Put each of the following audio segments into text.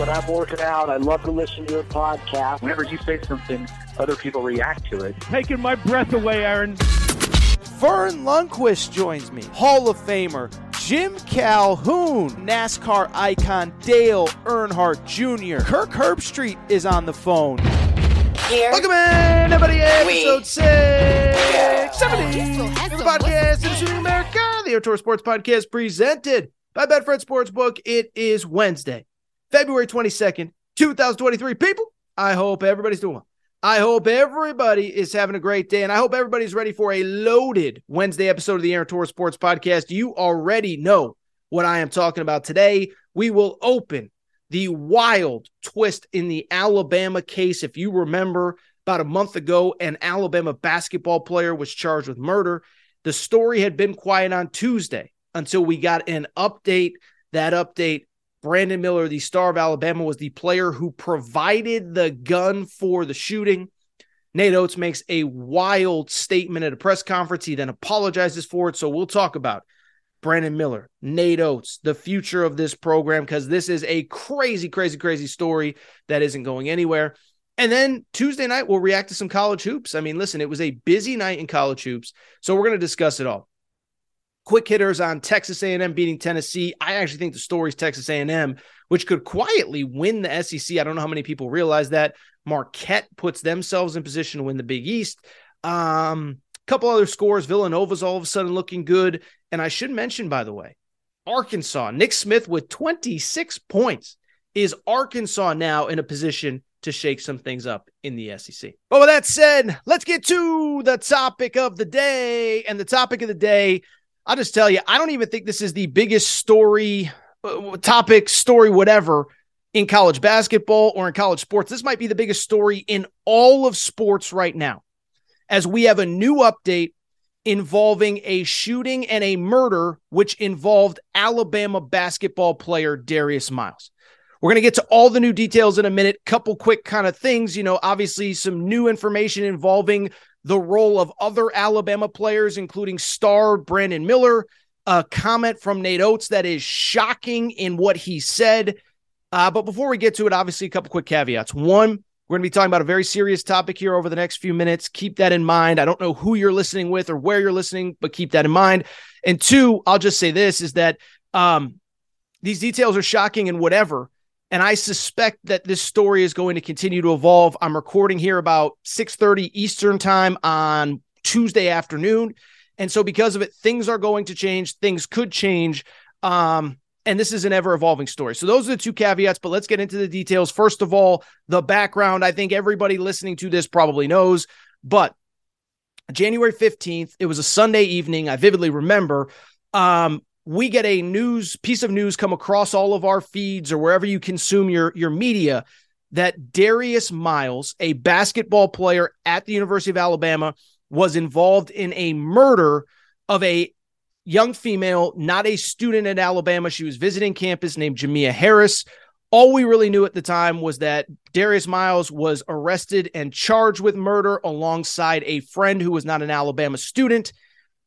When I'm working out. I love to listen to your podcast. Whenever you say something, other people react to it. Taking my breath away, Aaron. Verne Lundquist joins me. Hall of Famer Jim Calhoun, NASCAR icon Dale Earnhardt Jr. Kirk Herbstreit is on the phone. Here. Welcome in, everybody, episode We- 670 of the podcast in Shooting America, the Aaron Torres Sports Podcast presented by Betfred Sportsbook. It is Wednesday, February 22nd, 2023. People, I hope everybody's doing well. I hope everybody is having a great day, and I hope everybody's ready for a loaded Wednesday episode of the Aaron Torres Sports Podcast. You already know what I am talking about today. We will open the wild twist in the Alabama case. If you remember, about a month ago, an Alabama basketball player was charged with murder. The story had been quiet on Tuesday until we got an update. That update Brandon Miller, the star of Alabama, was the player who provided the gun for the shooting. Nate Oats makes a wild statement at a press conference. He then apologizes for it. So we'll talk about Brandon Miller, Nate Oats, the future of this program, because this is a crazy, crazy, crazy story that isn't going anywhere. And then Tuesday night, we'll react to some college hoops. I mean, listen, it was a busy night in college hoops. So we're going to discuss it all quick hitters on Texas A&M beating Tennessee. I actually think the story's Texas A&M, which could quietly win the SEC. I don't know how many people realize that. Marquette puts themselves in position to win the Big East. Um, couple other scores. Villanova's all of a sudden looking good. And I should mention, by the way, Arkansas, Nick Smith with 26 points. Is Arkansas now in a position to shake some things up in the SEC? But with that said, let's get to the topic of the day. And the topic of the day I'll just tell you, I don't even think this is the biggest story, uh, topic, story, whatever in college basketball or in college sports. This might be the biggest story in all of sports right now, as we have a new update involving a shooting and a murder, which involved Alabama basketball player Darius Miles. We're going to get to all the new details in a minute. Couple quick kind of things, you know, obviously some new information involving the role of other Alabama players, including star Brandon Miller. A comment from Nate Oats that is shocking in what he said. Uh, but before we get to it, obviously, a couple quick caveats. One, we're going to be talking about a very serious topic here over the next few minutes. Keep that in mind. I don't know who you're listening with or where you're listening, but keep that in mind. And two, I'll just say this is that um, these details are shocking and whatever. And I suspect that this story is going to continue to evolve. I'm recording here about 6:30 Eastern time on Tuesday afternoon. And so because of it, things are going to change. Things could change. Um, and this is an ever evolving story. So those are the two caveats, but let's get into the details. First of all, the background. I think everybody listening to this probably knows, but January 15th, it was a Sunday evening. I vividly remember. Um, we get a news piece of news come across all of our feeds or wherever you consume your your media that Darius Miles, a basketball player at the University of Alabama, was involved in a murder of a young female, not a student at Alabama. She was visiting campus named Jamea Harris. All we really knew at the time was that Darius Miles was arrested and charged with murder alongside a friend who was not an Alabama student.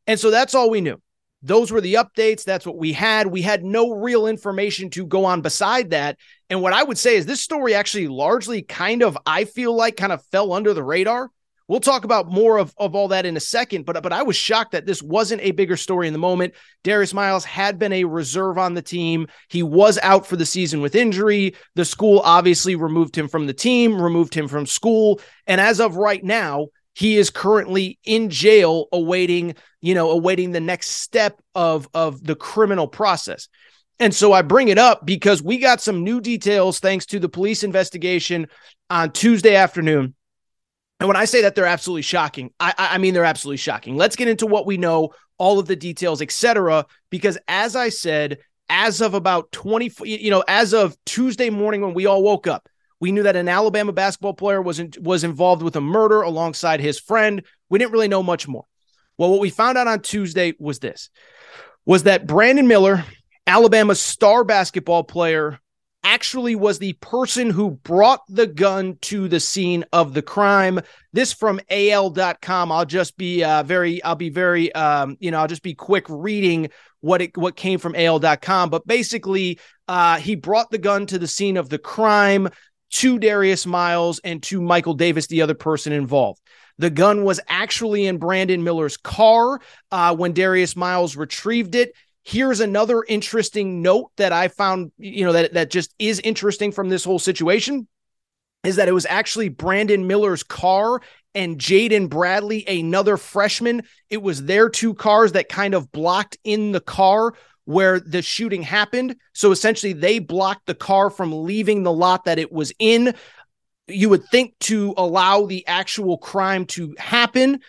And so that's all we knew. Those were the updates. That's what we had. We had no real information to go on beside that. And what I would say is this story actually largely kind of, I feel like, kind of fell under the radar. We'll talk about more of, of all that in a second, but but I was shocked that this wasn't a bigger story in the moment. Darius Miles had been a reserve on the team. He was out for the season with injury. The school obviously removed him from the team, removed him from school, and as of right now, he is currently in jail awaiting, you know, awaiting the next step of of the criminal process. And so I bring it up because we got some new details thanks to the police investigation on Tuesday afternoon and when I say that they're absolutely shocking, I, I mean they're absolutely shocking. Let's get into what we know, all of the details, etc. Because as I said, as of about 20, you know, as of Tuesday morning when we all woke up, we knew that an Alabama basketball player was in, was involved with a murder alongside his friend. We didn't really know much more. Well, what we found out on Tuesday was this: was that Brandon Miller, Alabama's star basketball player, actually was the person who brought the gun to the scene of the crime. This from AL.com. I'll just be uh, very, I'll be very, um, you know, I'll just be quick reading what it what came from AL.com. But basically, uh, he brought the gun to the scene of the crime to Darius Miles and to Michael Davis, the other person involved. The gun was actually in Brandon Miller's car uh, when Darius Miles retrieved it. Here's another interesting note that I found, you know, that, that just is interesting from this whole situation is that it was actually Brandon Miller's car and Jaden Bradley, another freshman. It was their two cars that kind of blocked in the car where the shooting happened. So essentially, they blocked the car from leaving the lot that it was in. You would think to allow the actual crime to happen.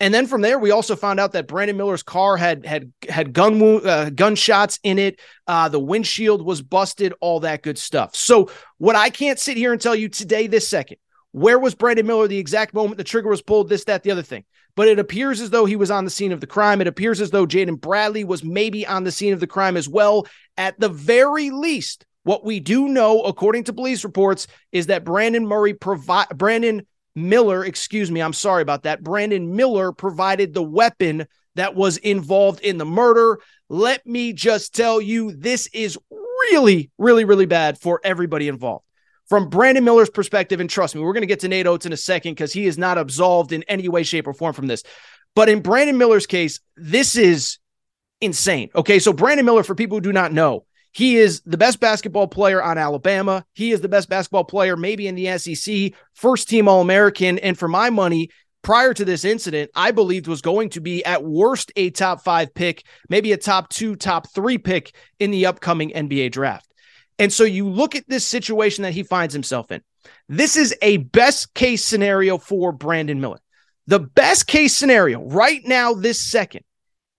And then from there, we also found out that Brandon Miller's car had had had gun uh, gunshots in it. Uh, the windshield was busted, all that good stuff. So, what I can't sit here and tell you today, this second, where was Brandon Miller the exact moment the trigger was pulled, this, that, the other thing. But it appears as though he was on the scene of the crime. It appears as though Jaden Bradley was maybe on the scene of the crime as well. At the very least, what we do know, according to police reports, is that Brandon Murray provide Brandon Miller, excuse me, I'm sorry about that. Brandon Miller provided the weapon that was involved in the murder. Let me just tell you, this is really, really, really bad for everybody involved. From Brandon Miller's perspective, and trust me, we're going to get to Nate Oats in a second because he is not absolved in any way, shape, or form from this. But in Brandon Miller's case, this is insane. Okay. So, Brandon Miller, for people who do not know, he is the best basketball player on Alabama. He is the best basketball player, maybe in the SEC, first team All American. And for my money, prior to this incident, I believed was going to be at worst a top five pick, maybe a top two, top three pick in the upcoming NBA draft. And so you look at this situation that he finds himself in. This is a best case scenario for Brandon Miller. The best case scenario right now, this second,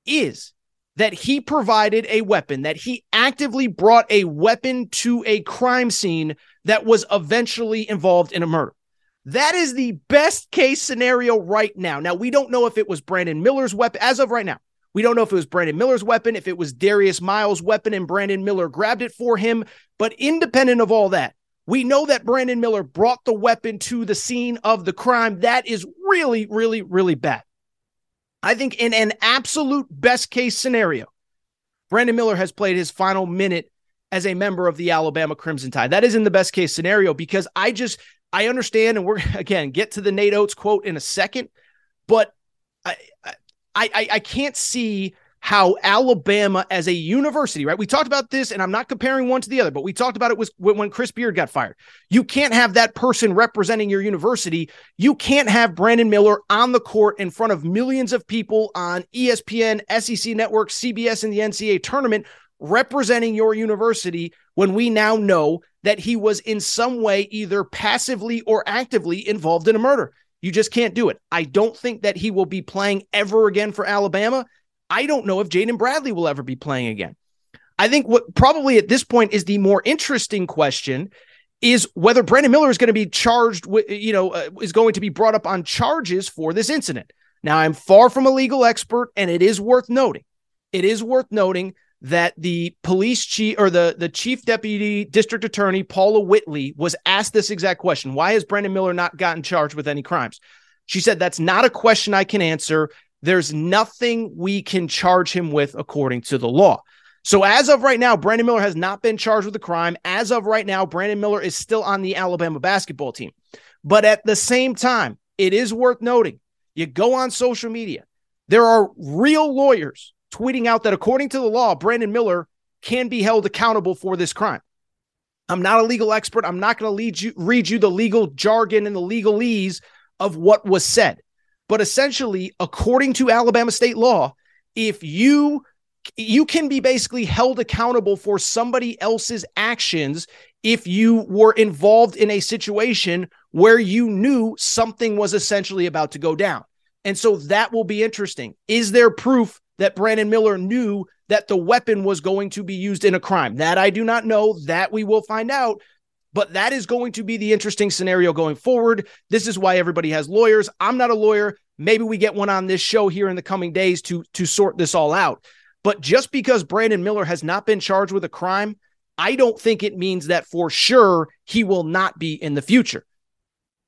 is that he provided a weapon, that he actively brought a weapon to a crime scene that was eventually involved in a murder. That is the best case scenario right now. Now, we don't know if it was Brandon Miller's weapon as of right now. We don't know if it was Brandon Miller's weapon, if it was Darius Miles' weapon and Brandon Miller grabbed it for him. But independent of all that, we know that Brandon Miller brought the weapon to the scene of the crime. That is really, really, really bad. I think in an absolute best case scenario, Brandon Miller has played his final minute as a member of the Alabama Crimson Tide. That is in the best case scenario because I just I understand, and we're again get to the Nate Oats quote in a second, but I I I, I can't see how Alabama as a university, right? We talked about this, and I'm not comparing one to the other, but we talked about it was when Chris Beard got fired. You can't have that person representing your university. You can't have Brandon Miller on the court in front of millions of people on ESPN, SEC Network, CBS, and the NCAA tournament representing your university when we now know that he was in some way either passively or actively involved in a murder. You just can't do it. I don't think that he will be playing ever again for Alabama. I don't know if Jaden Bradley will ever be playing again. I think what probably at this point is the more interesting question is whether Brandon Miller is going to be charged with, you know, uh, is going to be brought up on charges for this incident. Now, I'm far from a legal expert, and it is worth noting. It is worth noting that the police chief or the, the chief deputy district attorney, Paula Whitley, was asked this exact question Why has Brandon Miller not gotten charged with any crimes? She said, That's not a question I can answer. There's nothing we can charge him with according to the law. So as of right now, Brandon Miller has not been charged with a crime. As of right now, Brandon Miller is still on the Alabama basketball team. But at the same time, it is worth noting. You go on social media, there are real lawyers tweeting out that according to the law, Brandon Miller can be held accountable for this crime. I'm not a legal expert. I'm not going to read you the legal jargon and the legalese of what was said. But essentially, according to Alabama state law, if you you can be basically held accountable for somebody else's actions if you were involved in a situation where you knew something was essentially about to go down. And so that will be interesting. Is there proof that Brandon Miller knew that the weapon was going to be used in a crime? That I do not know. That we will find out. But that is going to be the interesting scenario going forward. This is why everybody has lawyers. I'm not a lawyer. Maybe we get one on this show here in the coming days to to sort this all out. But just because Brandon Miller has not been charged with a crime, I don't think it means that for sure he will not be in the future.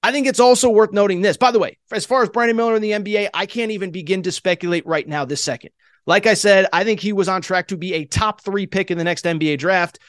I think it's also worth noting this. By the way, as far as Brandon Miller in the NBA, I can't even begin to speculate right now this second. Like I said, I think he was on track to be a top three pick in the next NBA draft.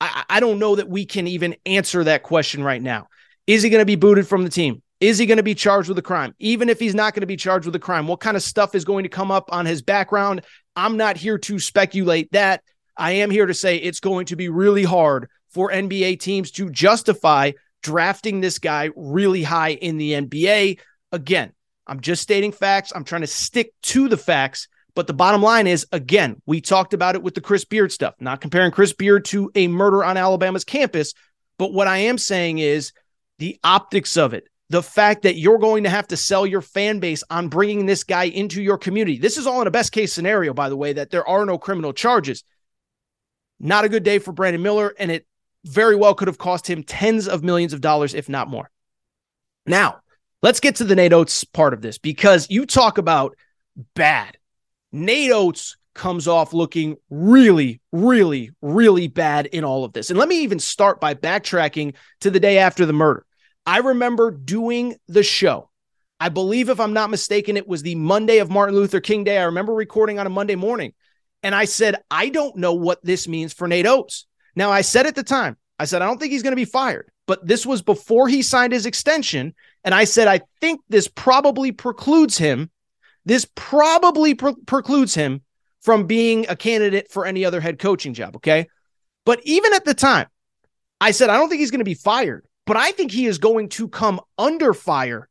I, I don't know that we can even answer that question right now. Is he going to be booted from the team? Is he going to be charged with a crime? Even if he's not going to be charged with a crime, what kind of stuff is going to come up on his background? I'm not here to speculate that. I am here to say it's going to be really hard for NBA teams to justify drafting this guy really high in the NBA. Again, I'm just stating facts. I'm trying to stick to the facts. But the bottom line is, again, we talked about it with the Chris Beard stuff, not comparing Chris Beard to a murder on Alabama's campus. But what I am saying is the optics of it, the fact that you're going to have to sell your fan base on bringing this guy into your community. This is all in a best case scenario, by the way, that there are no criminal charges. Not a good day for Brandon Miller, and it very well could have cost him tens of millions of dollars, if not more. Now, let's get to the Nate Oats part of this because you talk about bad. Nate Oats comes off looking really, really, really bad in all of this. And let me even start by backtracking to the day after the murder. I remember doing the show. I believe, if I'm not mistaken, it was the Monday of Martin Luther King Day. I remember recording on a Monday morning. And I said, I don't know what this means for Nate Oats. Now, I said at the time, I said, I don't think he's going to be fired, but this was before he signed his extension. And I said, I think this probably precludes him this probably pre- precludes him from being a candidate for any other head coaching job. Okay. But even at the time, I said, I don't think he's going to be fired, but I think he is going to come under fire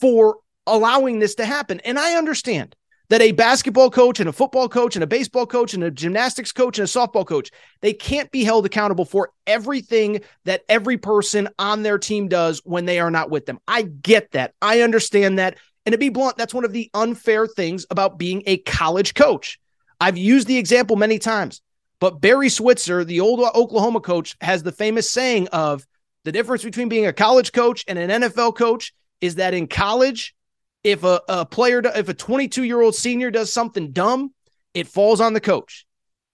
for allowing this to happen. And I understand that a basketball coach and a football coach and a baseball coach and a gymnastics coach and a softball coach, they can't be held accountable for everything that every person on their team does when they are not with them. I get that. I understand that. And to be blunt, that's one of the unfair things about being a college coach. I've used the example many times, but Barry Switzer, the old Oklahoma coach, has the famous saying of the difference between being a college coach and an NFL coach is that in college, if a, a player, if a 22 year old senior does something dumb, it falls on the coach.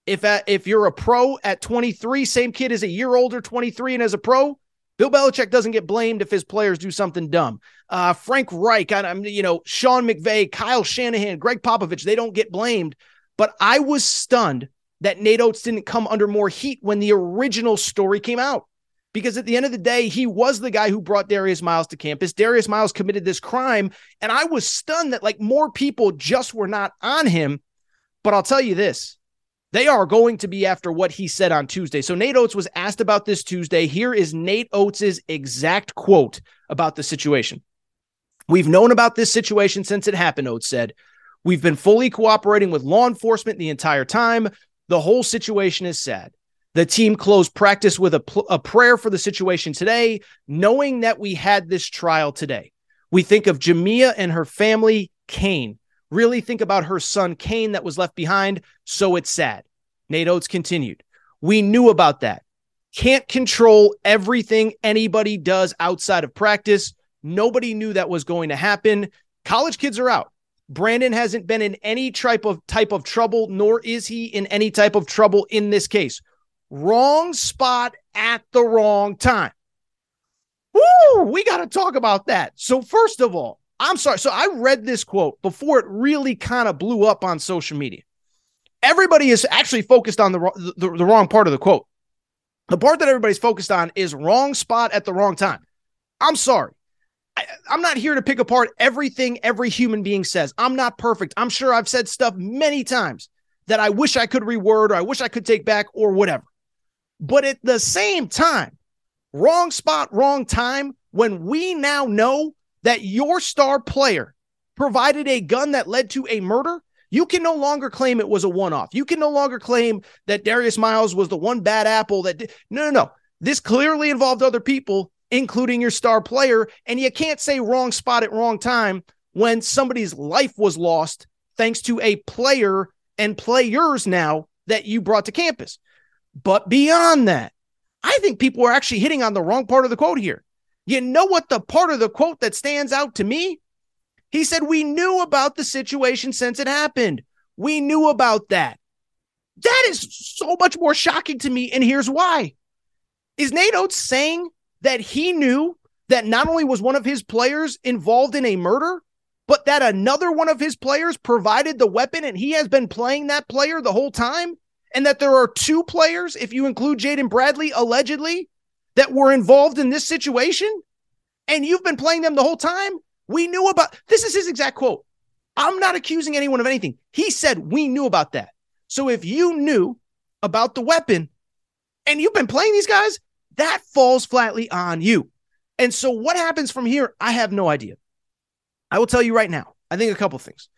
If at, if you're a pro at 23, same kid is a year older, 23, and as a pro, Bill Belichick doesn't get blamed if his players do something dumb. Uh, Frank Reich, I, am you know, Sean McVay, Kyle Shanahan, Gregg Popovich, they don't get blamed. But I was stunned that Nate Oats didn't come under more heat when the original story came out. Because at the end of the day, he was the guy who brought Darius Miles to campus. Darius Miles committed this crime. And I was stunned that like more people just were not on him. But I'll tell you this they are going to be after what he said on Tuesday. So Nate Oats was asked about this Tuesday. Here is Nate Oats's exact quote about the situation. We've known about this situation since it happened, Oats said. We've been fully cooperating with law enforcement the entire time. The whole situation is sad. The team closed practice with a, pl- a prayer for the situation today, knowing that we had this trial today. We think of Jamea and her family, Kane, really think about her son Kane that was left behind. So it's sad. Nate Oats continued. We knew about that. Can't control everything anybody does outside of practice. Nobody knew that was going to happen. College kids are out. Brandon hasn't been in any type of type of trouble, nor is he in any type of trouble in this case. Wrong spot at the wrong time. Woo, we got to talk about that. So, first of all, I'm sorry. So I read this quote before it really kind of blew up on social media. Everybody is actually focused on the, the, the wrong part of the quote. The part that everybody's focused on is wrong spot at the wrong time. I'm sorry. I, I'm not here to pick apart everything every human being says. I'm not perfect. I'm sure I've said stuff many times that I wish I could reword or I wish I could take back or whatever. But at the same time, wrong spot, wrong time, when we now know that your star player provided a gun that led to a murder, you can no longer claim it was a one off. You can no longer claim that Darius Miles was the one bad apple that did. No, no, no. This clearly involved other people, including your star player. And you can't say wrong spot at wrong time when somebody's life was lost thanks to a player and players now that you brought to campus. But beyond that, I think people are actually hitting on the wrong part of the quote here. You know what the part of the quote that stands out to me? He said, We knew about the situation since it happened. We knew about that. That is so much more shocking to me. And here's why. Is Nate Oats saying that he knew that not only was one of his players involved in a murder, but that another one of his players provided the weapon and he has been playing that player the whole time? And that there are two players, if you include Jaden Bradley, allegedly, that were involved in this situation? And you've been playing them the whole time? We knew about this is his exact quote. I'm not accusing anyone of anything. He said we knew about that. So if you knew about the weapon and you've been playing these guys, that falls flatly on you. And so what happens from here, I have no idea. I will tell you right now. I think a couple things.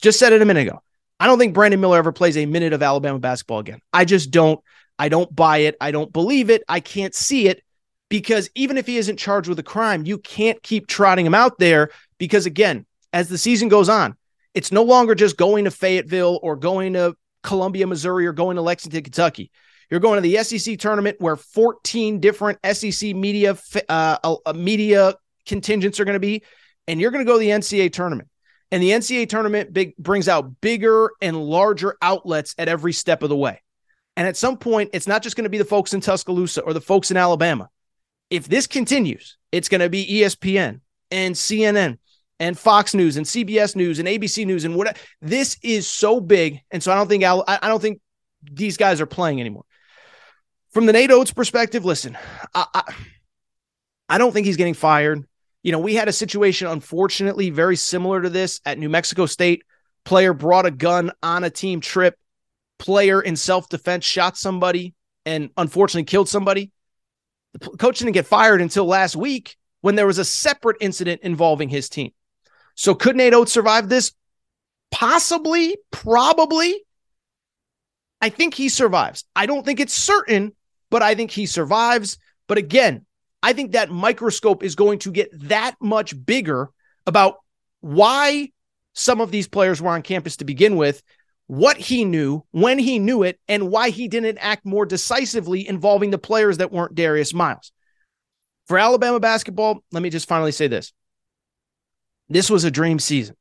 Just said it a minute ago. I don't think Brandon Miller ever plays a minute of Alabama basketball again. I just don't. I don't buy it. I don't believe it. I can't see it because even if he isn't charged with a crime, you can't keep trotting him out there because, again, as the season goes on, it's no longer just going to Fayetteville or going to Columbia, Missouri, or going to Lexington, Kentucky. You're going to the SEC tournament where 14 different SEC media uh, uh, media contingents are going to be, and you're going to go to the NCAA tournament. And the NCAA tournament big, brings out bigger and larger outlets at every step of the way. And at some point, it's not just going to be the folks in Tuscaloosa or the folks in Alabama if this continues, it's going to be ESPN and CNN and Fox News and CBS News and ABC News and what this is so big. And so I don't think Al, I don't think these guys are playing anymore. From the Nate Oats perspective, listen, I, I, I don't think he's getting fired. You know, we had a situation, unfortunately, very similar to this at New Mexico State. Player brought a gun on a team trip. Player in self defense shot somebody and unfortunately killed somebody. The coach didn't get fired until last week when there was a separate incident involving his team. So could Nate Oats survive this? Possibly, probably. I think he survives. I don't think it's certain, but I think he survives. But again, I think that microscope is going to get that much bigger about why some of these players were on campus to begin with what he knew, when he knew it, and why he didn't act more decisively involving the players that weren't Darius Miles. For Alabama basketball, let me just finally say this. This was a dream season.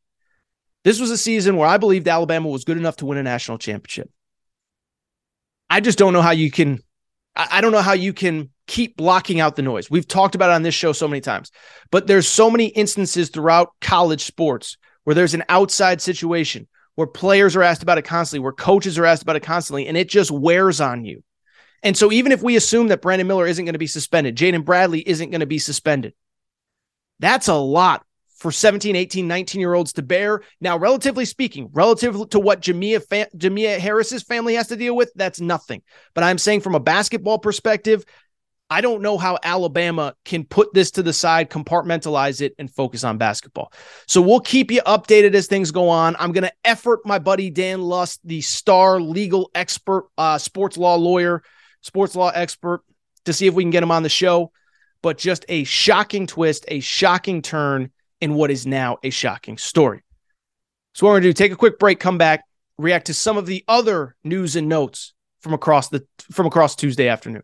This was a season where I believed Alabama was good enough to win a national championship. I just don't know how you can, I don't know how you can keep blocking out the noise. We've talked about it on this show so many times, but there's so many instances throughout college sports where there's an outside situation where players are asked about it constantly, where coaches are asked about it constantly, and it just wears on you. And so, even if we assume that Brandon Miller isn't going to be suspended, Jaden Bradley isn't going to be suspended, that's a lot for 17, 18, 19 year olds to bear. Now, relatively speaking, relative to what Jamea, fa- Jamea Harris's family has to deal with, that's nothing. But I'm saying from a basketball perspective, I don't know how Alabama can put this to the side, compartmentalize it, and focus on basketball. So we'll keep you updated as things go on. I'm going to effort my buddy Dan Lust, the star legal expert, uh, sports law lawyer, sports law expert, to see if we can get him on the show. But just a shocking twist, a shocking turn in what is now a shocking story. So what we're going to do, take a quick break, come back, react to some of the other news and notes from across the from across Tuesday afternoon.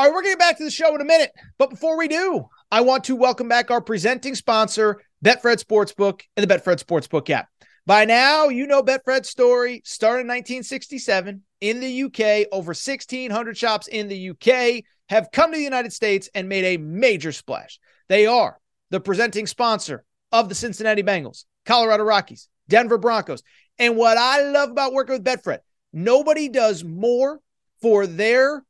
All right, we're getting back to the show in a minute. But before we do, I want to welcome back our presenting sponsor, Betfred Sportsbook and the Betfred Sportsbook app. By now, you know Betfred's story. Started in 1967 in the UK. Over 1,600 shops in the UK have come to the United States and made a major splash. They are the presenting sponsor of the Cincinnati Bengals, Colorado Rockies, Denver Broncos. And what I love about working with Betfred, nobody does more for their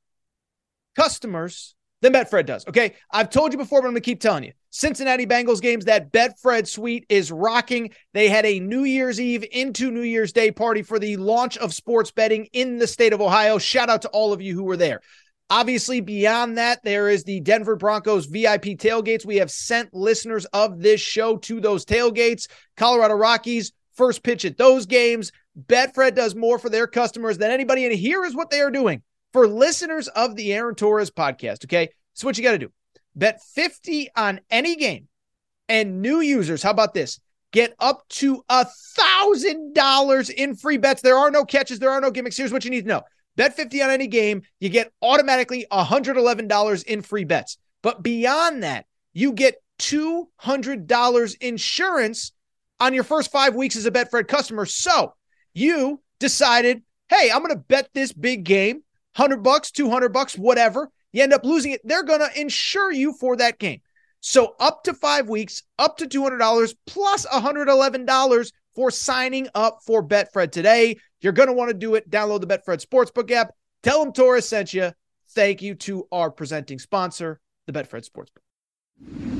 customers than Betfred does. Okay. I've told you before, but I'm going to keep telling you. Cincinnati Bengals games, that Betfred suite is rocking. They had a New Year's Eve into New Year's Day party for the launch of sports betting in the state of Ohio. Shout out to all of you who were there. Obviously, beyond that, there is the Denver Broncos VIP tailgates. We have sent listeners of this show to those tailgates. Colorado Rockies, first pitch at those games. Betfred does more for their customers than anybody. And here is what they are doing for listeners of the Aaron Torres podcast. Okay. So, what you got to do bet 50 on any game. And new users, how about this? Get up to a thousand dollars in free bets. There are no catches, there are no gimmicks. Here's what you need to know bet 50 on any game, you get automatically $111 in free bets. But beyond that, you get $200 insurance on your first five weeks as a Betfred customer. So you decided, hey, I'm going to bet this big game, 100 bucks, 200 bucks, whatever. You end up losing it. They're going to insure you for that game. So up to five weeks, up to $200 plus $111 for signing up for Betfred today. You're going to want to do it. Download the Betfred Sportsbook app. Tell them Torres sent you. Thank you to our presenting sponsor, the Betfred Sportsbook.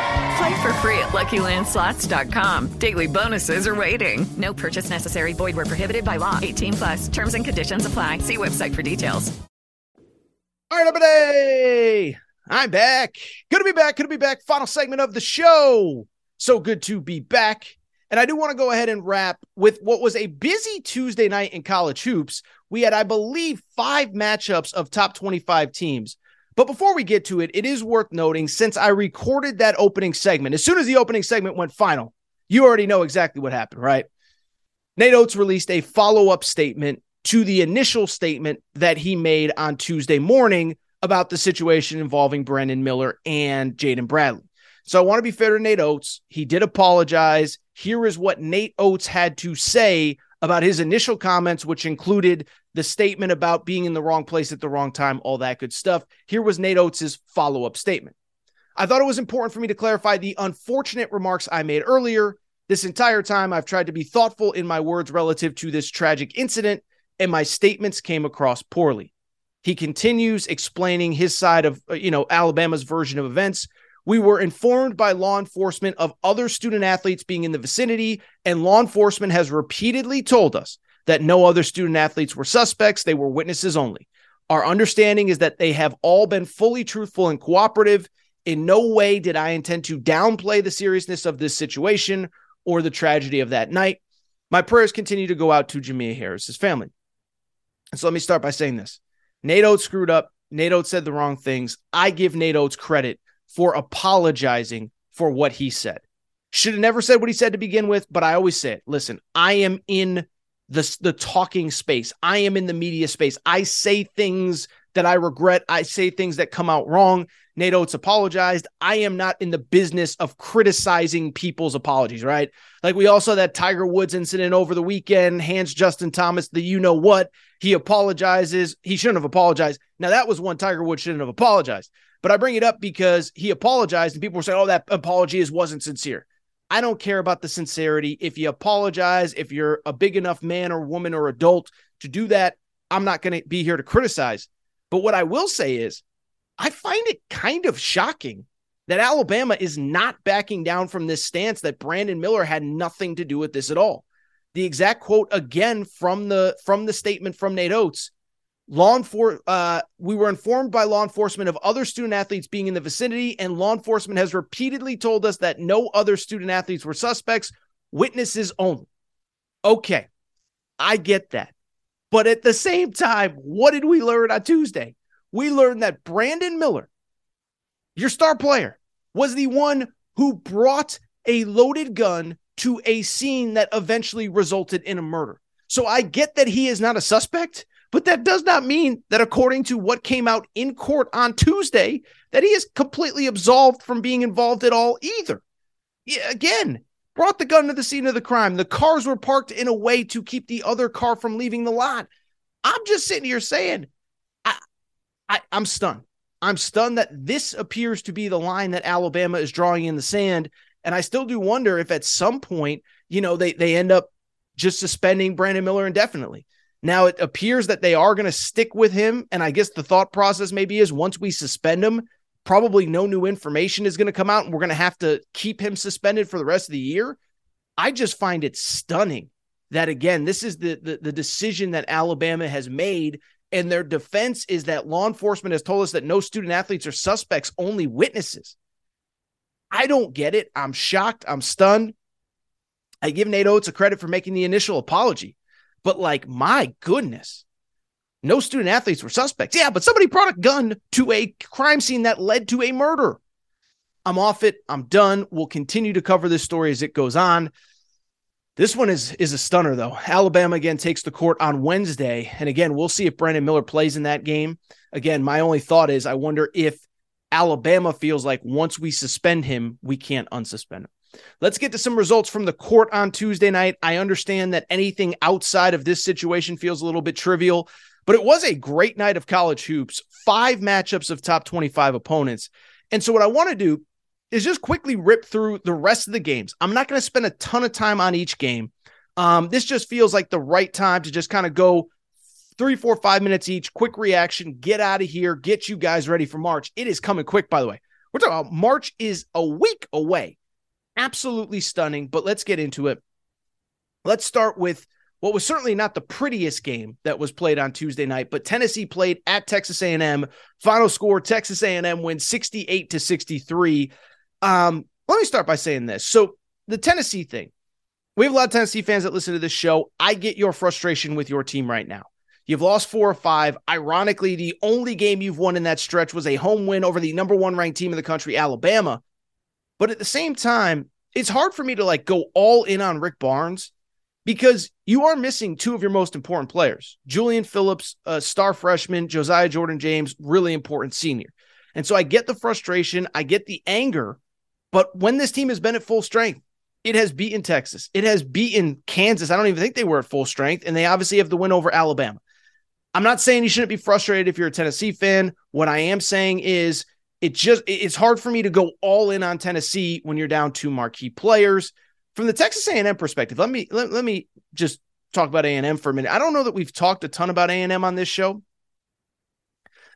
Play for free at LuckyLandSlots.com. Daily bonuses are waiting. No purchase necessary. Void where prohibited by law. 18 plus. Terms and conditions apply. See website for details. All right, everybody. I'm back. Good to be back. Good to be back. Final segment of the show. So good to be back. And I do want to go ahead and wrap with what was a busy Tuesday night in college hoops. We had, I believe, five matchups of top 25 teams. But before we get to it, it is worth noting since I recorded that opening segment, as soon as the opening segment went final, you already know exactly what happened, right? Nate Oats released a follow up statement to the initial statement that he made on Tuesday morning about the situation involving Brandon Miller and Jaden Bradley. So I want to be fair to Nate Oats. He did apologize. Here is what Nate Oats had to say about his initial comments, which included the statement about being in the wrong place at the wrong time, all that good stuff. Here was Nate Oats' follow up statement. I thought it was important for me to clarify the unfortunate remarks I made earlier. This entire time, I've tried to be thoughtful in my words relative to this tragic incident, and my statements came across poorly. He continues explaining his side of, uh, you know, Alabama's version of events. We were informed by law enforcement of other student athletes being in the vicinity, and law enforcement has repeatedly told us that no other student athletes were suspects. They were witnesses only. Our understanding is that they have all been fully truthful and cooperative. In no way did I intend to downplay the seriousness of this situation or the tragedy of that night. My prayers continue to go out to Jamea Harris's family. And so let me start by saying this. Nate Oats screwed up. Nate Oats said the wrong things. I give Nate Oats credit for apologizing for what he said. Should have never said what he said to begin with, but I always say it. Listen, I am in the, the talking space. I am in the media space. I say things that I regret. I say things that come out wrong. Nate Oats apologized. I am not in the business of criticizing people's apologies, right? Like we also had that Tiger Woods incident over the weekend, hands Justin Thomas, the you know what. He apologizes. He shouldn't have apologized. Now, that was one Tiger Woods shouldn't have apologized. But I bring it up because he apologized and people were saying, oh, that apology is wasn't sincere. I don't care about the sincerity. If you apologize, if you're a big enough man or woman or adult to do that, I'm not going to be here to criticize. But what I will say is, I find it kind of shocking that Alabama is not backing down from this stance that Brandon Miller had nothing to do with this at all. The exact quote again from the from the statement from Nate Oats Law enforcement, uh, we were informed by law enforcement of other student athletes being in the vicinity, and law enforcement has repeatedly told us that no other student athletes were suspects, witnesses only. Okay, I get that. But at the same time, what did we learn on Tuesday? We learned that Brandon Miller, your star player, was the one who brought a loaded gun to a scene that eventually resulted in a murder. So I get that he is not a suspect, but that does not mean that, according to what came out in court on Tuesday, that he is completely absolved from being involved at all either. Again, brought the gun to the scene of the crime. The cars were parked in a way to keep the other car from leaving the lot. I'm just sitting here saying, I, I, I'm stunned. I'm stunned that this appears to be the line that Alabama is drawing in the sand. And I still do wonder if at some point, you know, they they end up just suspending Brandon Miller indefinitely. Now it appears that they are going to stick with him. And I guess the thought process maybe is once we suspend him, probably no new information is going to come out and we're going to have to keep him suspended for the rest of the year. I just find it stunning that again, this is the, the, the decision that Alabama has made. And their defense is that law enforcement has told us that no student athletes are suspects, only witnesses. I don't get it. I'm shocked. I'm stunned. I give Nate Oats a credit for making the initial apology. But like, my goodness, no student athletes were suspects. Yeah, but somebody brought a gun to a crime scene that led to a murder. I'm off it. I'm done. We'll continue to cover this story as it goes on. This one is is a stunner though. Alabama again takes the court on Wednesday, and again we'll see if Brandon Miller plays in that game. Again, my only thought is I wonder if Alabama feels like once we suspend him, we can't unsuspend him. Let's get to some results from the court on Tuesday night. I understand that anything outside of this situation feels a little bit trivial, but it was a great night of college hoops, five matchups of top 25 opponents. And so, what I want to do is just quickly rip through the rest of the games. I'm not going to spend a ton of time on each game. Um, this just feels like the right time to just kind of go three, four, five minutes each, quick reaction, get out of here, get you guys ready for March. It is coming quick, by the way. We're talking about March is a week away absolutely stunning. But let's get into it. Let's start with what was certainly not the prettiest game that was played on Tuesday night, but Tennessee played at Texas A&M. Final score: Texas A&M wins 68 to 63. Um, let me start by saying this. So the Tennessee thing, we have a lot of Tennessee fans that listen to this show. I get your frustration with your team right now. You've lost four or five. Ironically, the only game you've won in that stretch was a home win over the number one ranked team in the country, Alabama. But at the same time, it's hard for me to like go all in on Rick Barnes because you are missing two of your most important players Julian Phillips, a star freshman, Josiah Jordan James, really important senior. And so I get the frustration, I get the anger. But when this team has been at full strength, it has beaten Texas, it has beaten Kansas. I don't even think they were at full strength. And they obviously have the win over Alabama. I'm not saying you shouldn't be frustrated if you're a Tennessee fan. What I am saying is it just it's hard for me to go all in on Tennessee when you're down two marquee players. From the Texas A&M perspective, let me let, let me just talk about A&M for a minute. I don't know that we've talked a ton about A&M on this show.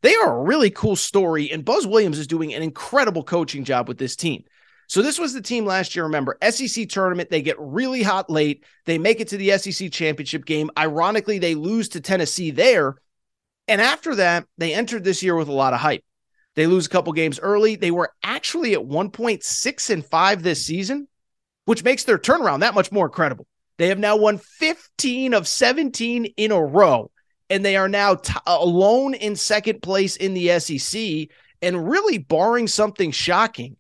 They are a really cool story, and Buzz Williams is doing an incredible coaching job with this team. So this was the team last year. Remember, SEC tournament, they get really hot late. They make it to the SEC championship game. Ironically, they lose to Tennessee there. And after that, they entered this year with a lot of hype. They lose a couple games early. They were actually at 1.6 and 5 this season, which makes their turnaround that much more incredible. They have now won 15 of 17 in a row, and they are now t- uh, alone in second place in the SEC. And really, barring something shocking,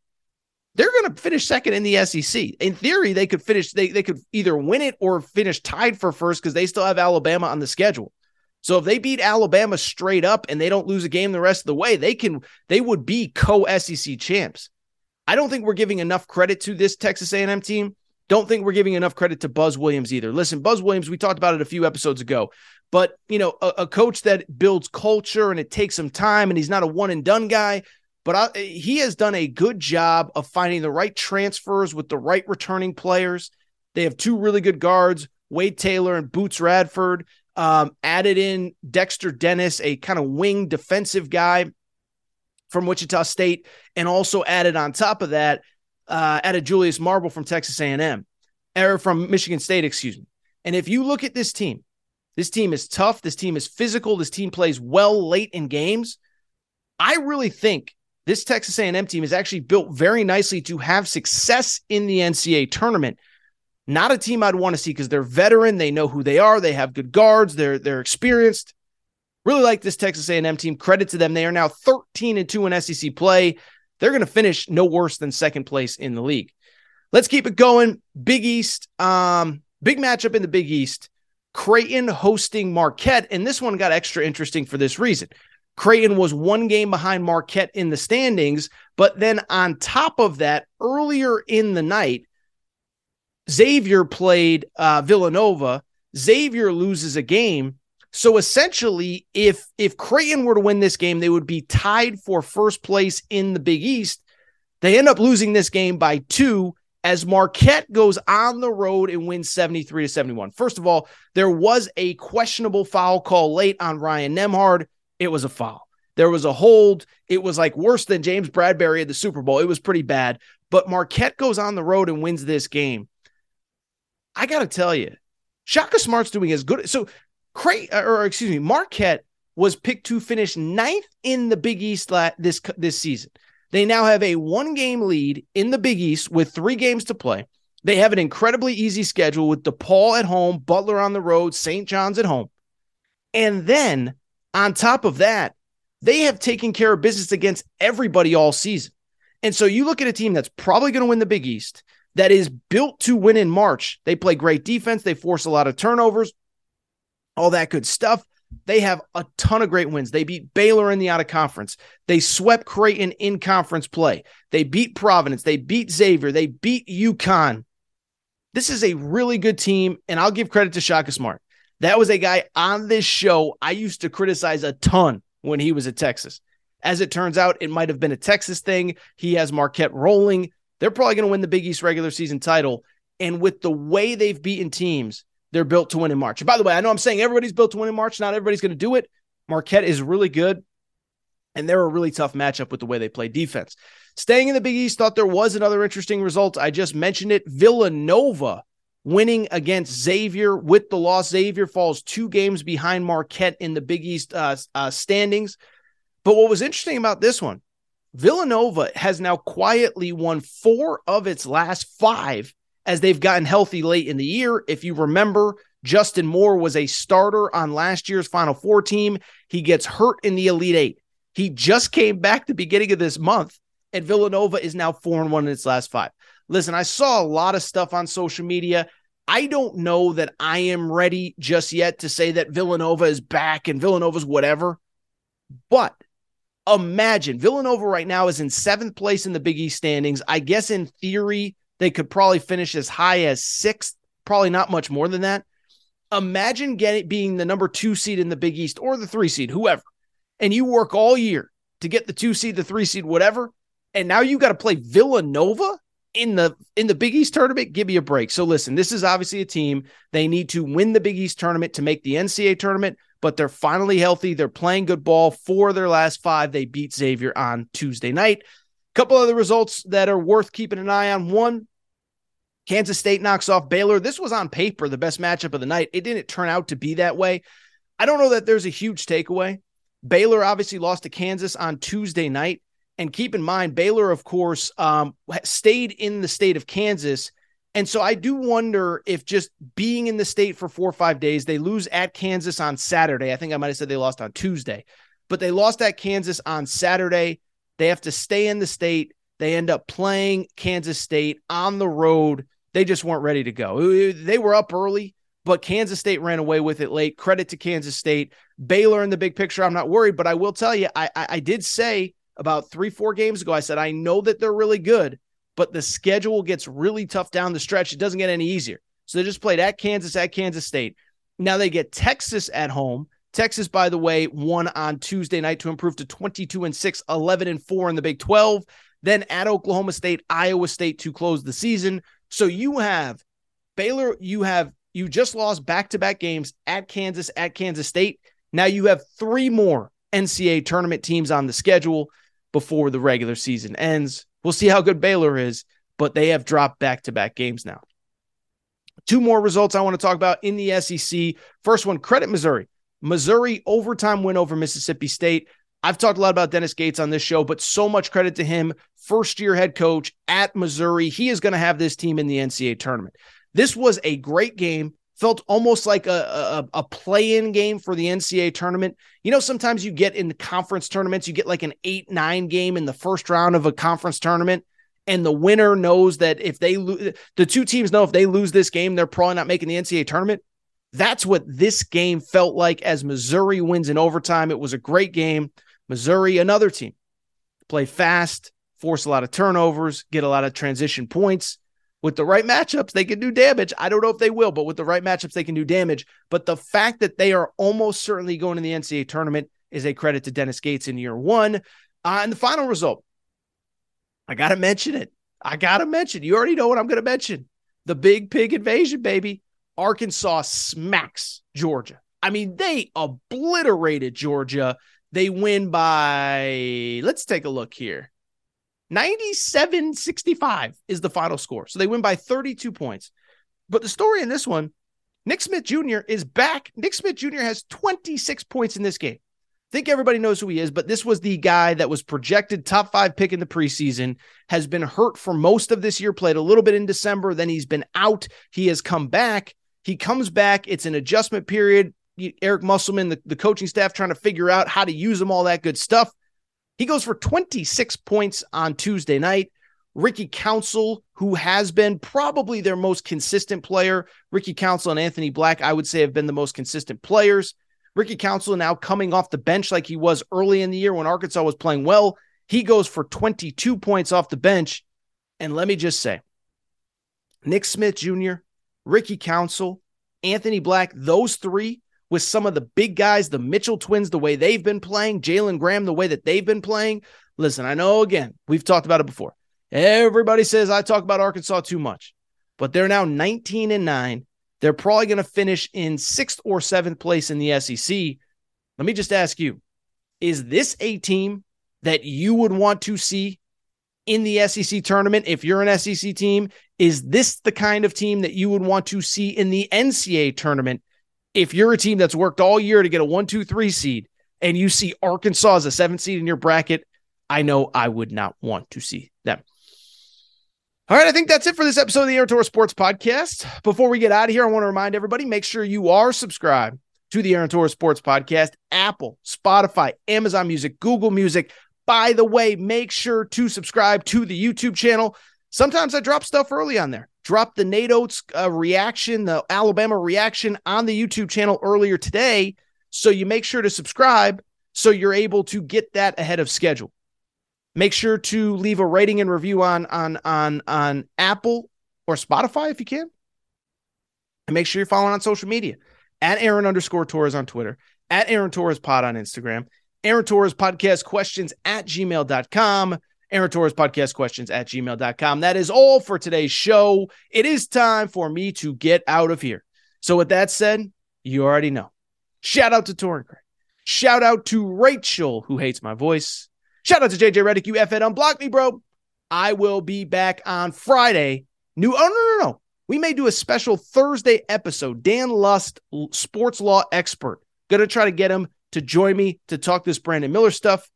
they're going to finish second in the SEC. In theory, they could finish, they, they could either win it or finish tied for first because they still have Alabama on the schedule. So if they beat Alabama straight up and they don't lose a game the rest of the way, they can they would be co-SEC champs. I don't think we're giving enough credit to this Texas A&M team. Don't think we're giving enough credit to Buzz Williams either. Listen, Buzz Williams, we talked about it a few episodes ago, but you know, a, a coach that builds culture and it takes some time and he's not a one and done guy but I, he has done a good job of finding the right transfers with the right returning players. They have two really good guards, Wade Taylor and Boots Radford. Um, added in Dexter Dennis, a kind of wing defensive guy from Wichita State, and also added on top of that, uh, added Julius Marble from Texas A&M, or from Michigan State, excuse me. And if you look at this team, this team is tough. This team is physical. This team plays well late in games. I really think this Texas A&M team is actually built very nicely to have success in the NCAA tournament. Not a team I'd want to see because they're veteran, they know who they are, they have good guards, they're they're experienced. Really like this Texas A&M team. Credit to them. They are now 13 and 2 in SEC play. They're going to finish no worse than second place in the league. Let's keep it going. Big East, um, big matchup in the Big East. Creighton hosting Marquette, and this one got extra interesting for this reason. Creighton was one game behind Marquette in the standings. But then on top of that, earlier in the night, Xavier played uh, Villanova. Xavier loses a game. So essentially, if if Creighton were to win this game, they would be tied for first place in the Big East. They end up losing this game by two as Marquette goes on the road and wins 73 to 71. First of all, there was a questionable foul call late on Ryan Nembhard. it was a foul. There was a hold. It was like worse than James Bradberry at the Super Bowl. It was pretty bad. But Marquette goes on the road and wins this game. I got to tell you, Shaka Smart's doing as good. So, Cray, or excuse me, Marquette was picked to finish ninth in the Big East this this season. They now have a one game lead in the Big East with three games to play. They have an incredibly easy schedule with DePaul at home, Butler on the road, St. John's at home. And then on top of that, they have taken care of business against everybody all season. And so you look at a team that's probably going to win the Big East, that is built to win in March. They play great defense, they force a lot of turnovers, all that good stuff. They have a ton of great wins. They beat Baylor in the out of conference. They swept Creighton in conference play. They beat Providence. They beat Xavier. They beat UConn. This is a really good team, and I'll give credit to Shaka Smart. That was a guy on this show I used to criticize a ton when he was at Texas. As it turns out, it might have been a Texas thing. He has Marquette rolling. They're probably going to win the Big East regular season title. And with the way they've beaten teams, they're built to win in March. by the way, I know I'm saying everybody's built to win in March. Not everybody's going to do it. Marquette is really good. And they're a really tough matchup with the way they play defense. Staying in the Big East, thought there was another interesting result. I just mentioned it. Villanova winning against Xavier with the loss. Xavier falls two games behind Marquette in the Big East uh, uh, standings. But what was interesting about this one, Villanova has now quietly won four of its last five as they've gotten healthy late in the year. If you remember, Justin Moore was a starter on last year's Final Four team. He gets hurt in the Elite Eight. He just came back the beginning of this month, and Villanova is now four and one in its last five. Listen, I saw a lot of stuff on social media. I don't know that I am ready just yet to say that Villanova is back and Villanova's whatever. But imagine Villanova right now is in seventh place in the Big East standings. I guess in theory, they could probably finish as high as sixth, probably not much more than that. Imagine getting being the number two seed in the Big East or the three seed, whoever, and you work all year to get the two seed, the three seed, whatever. And now you got to play Villanova in the in the Big East tournament, give me a break. So listen, this is obviously a team they need to win the Big East tournament to make the NCAA tournament, but they're finally healthy. They're playing good ball. For their last five, they beat Xavier on Tuesday night. A couple other results that are worth keeping an eye on. One, Kansas State knocks off Baylor. This was on paper the best matchup of the night. It didn't turn out to be that way. I don't know that there's a huge takeaway. Baylor obviously lost to Kansas on Tuesday night. And keep in mind, Baylor, of course, um, stayed in the state of Kansas. And so I do wonder if just being in the state for four or five days, they lose at Kansas on Saturday. I think I might have said they lost on Tuesday, but they lost at Kansas on Saturday. They have to stay in the state. They end up playing Kansas State on the road. They just weren't ready to go. They were up early, but Kansas State ran away with it late. Credit to Kansas State. Baylor in the big picture, I'm not worried, but I will tell you, I, I, I did say about three, four games ago, I said, I know that they're really good, but the schedule gets really tough down the stretch. It doesn't get any easier. So they just played at Kansas, at Kansas State. Now they get Texas at home. Texas, by the way, won on Tuesday night to improve to 22 and 6, 11 and 4 in the Big 12. Then at Oklahoma State, Iowa State to close the season. So you have Baylor, you have you just lost back-to-back games at Kansas, at Kansas State. Now you have three more NCAA tournament teams on the schedule before the regular season ends. We'll see how good Baylor is, but they have dropped back to back games now. Two more results I want to talk about in the SEC. First one, credit Missouri. Missouri overtime win over Mississippi State. I've talked a lot about Dennis Gates on this show, but so much credit to him. First year head coach at Missouri. He is going to have this team in the NCAA tournament. This was a great game felt almost like a, a, a play-in game for the NCAA tournament. You know, sometimes you get in the conference tournaments, you get like an eight nine game in the first round of a conference tournament, and the winner knows that if they lose, the two teams know if they lose this game, they're probably not making the NCAA tournament. That's what this game felt like as Missouri wins in overtime. It was a great game. Missouri, another team, play fast, force a lot of turnovers, get a lot of transition points with the right matchups, they can do damage. I don't know if they will, but with the right matchups, they can do damage. But the fact that they are almost certainly going to the NCAA tournament is a credit to Dennis Gates in year one. Uh, and the final result, I got to mention it. I got to mention. You already know what I'm going to mention. The big pig invasion, baby. Arkansas smacks Georgia. I mean, they obliterated Georgia. They win by, let's take a look here. 97 65 is the final score. So they win by 32 points. But the story in this one, Nick Smith Jr. is back. Nick Smith Jr. has 26 points in this game. I think everybody knows who he is, but this was the guy that was projected top five pick in the preseason, has been hurt for most of this year, played a little bit in December, then he's been out. He has come back. He comes back. It's an adjustment period. Eric Musselman, the, the coaching staff, trying to figure out how to use him, all that good stuff. He goes for 26 points on Tuesday night. Ricky Council, who has been probably their most consistent player. Ricky Council and Anthony Black, I would say, have been the most consistent players. Ricky Council now coming off the bench like he was early in the year when Arkansas was playing well. He goes for 22 points off the bench. And let me just say, Nick Smith Jr., Ricky Council, Anthony Black, those three with some of the big guys, the Mitchell twins, the way they've been playing, Jalen Graham, the way that they've been playing. Listen, I know again, we've talked about it before. Everybody says I talk about Arkansas too much, but they're now 19 and 9. They're probably going to finish in sixth or seventh place in the SEC. Let me just ask you is this a team that you would want to see in the SEC tournament if you're an SEC team? Is this the kind of team that you would want to see in the NCAA tournament if you're a team that's worked all year to get a one, two, three seed and you see Arkansas as a seven seed in your bracket, I know I would not want to see them. All right, I think that's it for this episode of the Aaron Sports Podcast. Before we get out of here, I want to remind everybody make sure you are subscribed to the Aaron Sports Podcast, Apple, Spotify, Amazon Music, Google Music. By the way, make sure to subscribe to the YouTube channel. Sometimes I drop stuff early on there Drop the Nate Oats uh, reaction, the Alabama reaction on the YouTube channel earlier today. So you make sure to subscribe so you're able to get that ahead of schedule. Make sure to leave a rating and review on on on on Apple or Spotify if you can. And make sure you're following on social media at Aaron underscore Torres on Twitter, at Aaron Torres Pod on Instagram, Aaron Torres Podcast Questions at gmail.com. Aaron Torres podcast questions at gmail.com. That is all for today's show. It is time for me to get out of here. So, with that said, you already know. Shout out to Torrin Craig. Shout out to Rachel, who hates my voice. Shout out to JJ Redick. You effed unblock me, bro. I will be back on Friday. New, oh, no, no, no. We may do a special Thursday episode. Dan Lust, sports law expert. Gonna try to get him to join me to talk this Brandon Miller stuff.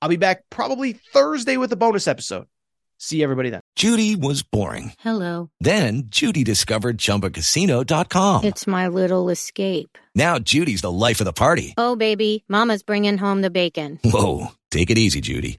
I'll be back probably Thursday with a bonus episode. See everybody then. Judy was boring. Hello. Then Judy discovered chumbacasino.com. It's my little escape. Now Judy's the life of the party. Oh, baby, Mama's bringing home the bacon. Whoa. Take it easy, Judy.